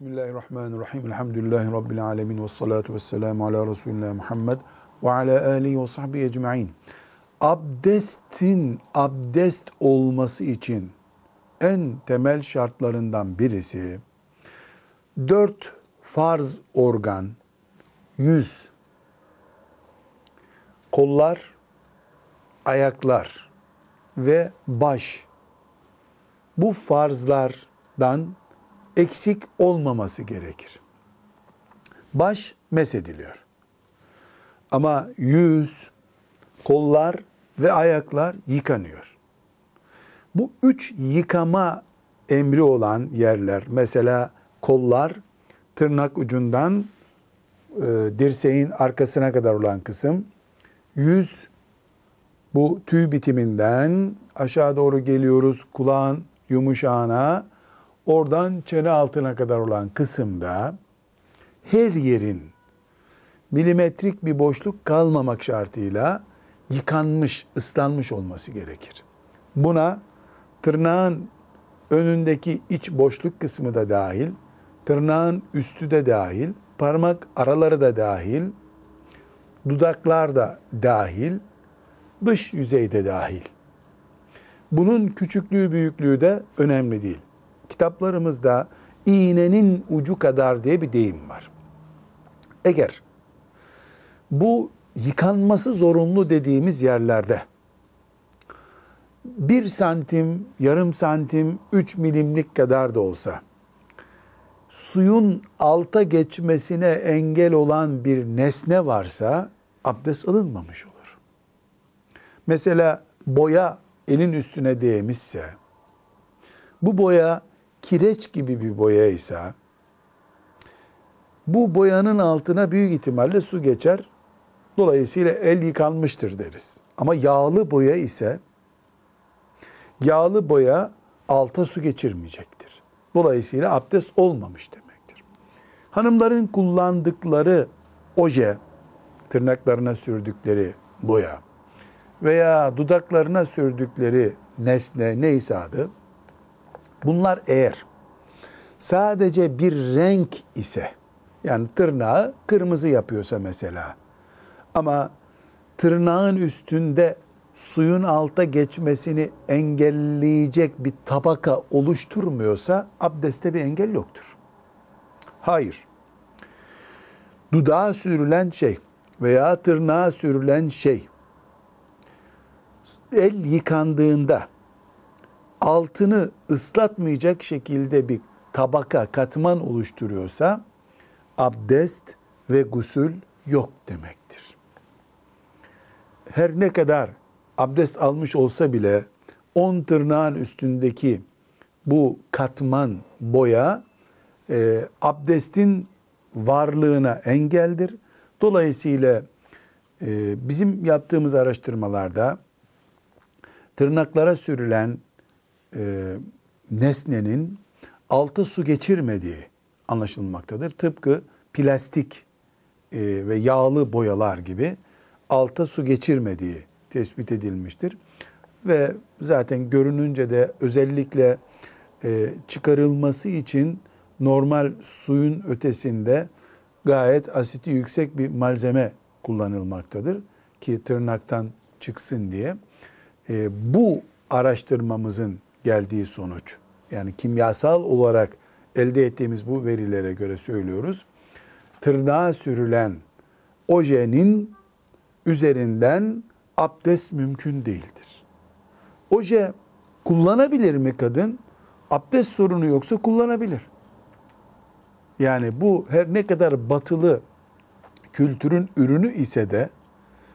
Bismillahirrahmanirrahim. Elhamdülillahi Rabbil alemin. Ve salatu ve selamu ala Resulullah Muhammed ve ala alihi ve sahbihi ecma'in. Abdestin abdest olması için en temel şartlarından birisi dört farz organ, yüz, kollar, ayaklar ve baş bu farzlardan eksik olmaması gerekir. Baş mesediliyor. Ama yüz, kollar ve ayaklar yıkanıyor. Bu üç yıkama emri olan yerler, mesela kollar tırnak ucundan e, dirseğin arkasına kadar olan kısım, yüz bu tüy bitiminden aşağı doğru geliyoruz kulağın yumuşağına, oradan çene altına kadar olan kısımda her yerin milimetrik bir boşluk kalmamak şartıyla yıkanmış, ıslanmış olması gerekir. Buna tırnağın önündeki iç boşluk kısmı da dahil, tırnağın üstü de dahil, parmak araları da dahil, dudaklar da dahil, dış yüzeyde dahil. Bunun küçüklüğü büyüklüğü de önemli değil. Kitaplarımızda iğnenin ucu kadar diye bir deyim var. Eğer bu yıkanması zorunlu dediğimiz yerlerde bir santim, yarım santim, üç milimlik kadar da olsa suyun alta geçmesine engel olan bir nesne varsa abdest alınmamış olur. Mesela boya elin üstüne değmişse, bu boya kireç gibi bir boya ise, bu boyanın altına büyük ihtimalle su geçer. Dolayısıyla el yıkanmıştır deriz. Ama yağlı boya ise, yağlı boya alta su geçirmeyecektir. Dolayısıyla abdest olmamış demektir. Hanımların kullandıkları oje, tırnaklarına sürdükleri boya, veya dudaklarına sürdükleri nesne neyse adı, bunlar eğer sadece bir renk ise, yani tırnağı kırmızı yapıyorsa mesela, ama tırnağın üstünde suyun alta geçmesini engelleyecek bir tabaka oluşturmuyorsa abdeste bir engel yoktur. Hayır. Dudağa sürülen şey veya tırnağa sürülen şey el yıkandığında altını ıslatmayacak şekilde bir tabaka, katman oluşturuyorsa abdest ve gusül yok demektir. Her ne kadar abdest almış olsa bile on tırnağın üstündeki bu katman boya e, abdestin varlığına engeldir. Dolayısıyla e, bizim yaptığımız araştırmalarda tırnaklara sürülen e, nesnenin altı su geçirmediği anlaşılmaktadır. Tıpkı plastik e, ve yağlı boyalar gibi alta su geçirmediği tespit edilmiştir. Ve zaten görününce de özellikle e, çıkarılması için normal suyun ötesinde gayet asiti yüksek bir malzeme kullanılmaktadır ki tırnaktan çıksın diye e, bu araştırmamızın geldiği sonuç. Yani kimyasal olarak elde ettiğimiz bu verilere göre söylüyoruz. Tırnağa sürülen ojenin üzerinden abdest mümkün değildir. Oje kullanabilir mi kadın? Abdest sorunu yoksa kullanabilir. Yani bu her ne kadar batılı kültürün ürünü ise de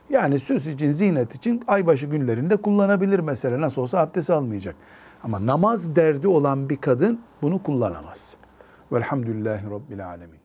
yani süs için, zinet için aybaşı günlerinde kullanabilir mesela. Nasıl olsa abdest almayacak. Ama namaz derdi olan bir kadın bunu kullanamaz. Velhamdülillahi Rabbil Alemin.